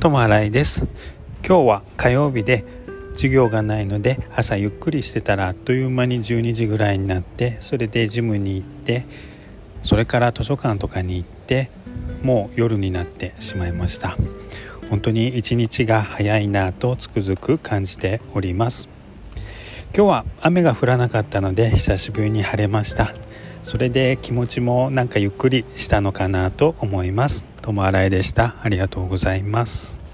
トマライです。今日は火曜日で授業がないので朝ゆっくりしてたらあっという間に12時ぐらいになってそれでジムに行ってそれから図書館とかに行ってもう夜になってしまいました。本当に一日が早いなとつくづく感じております。今日は雨が降らなかったので久しぶりに晴れました。それで気持ちもなんかゆっくりしたのかなと思います。友新井でした。ありがとうございます。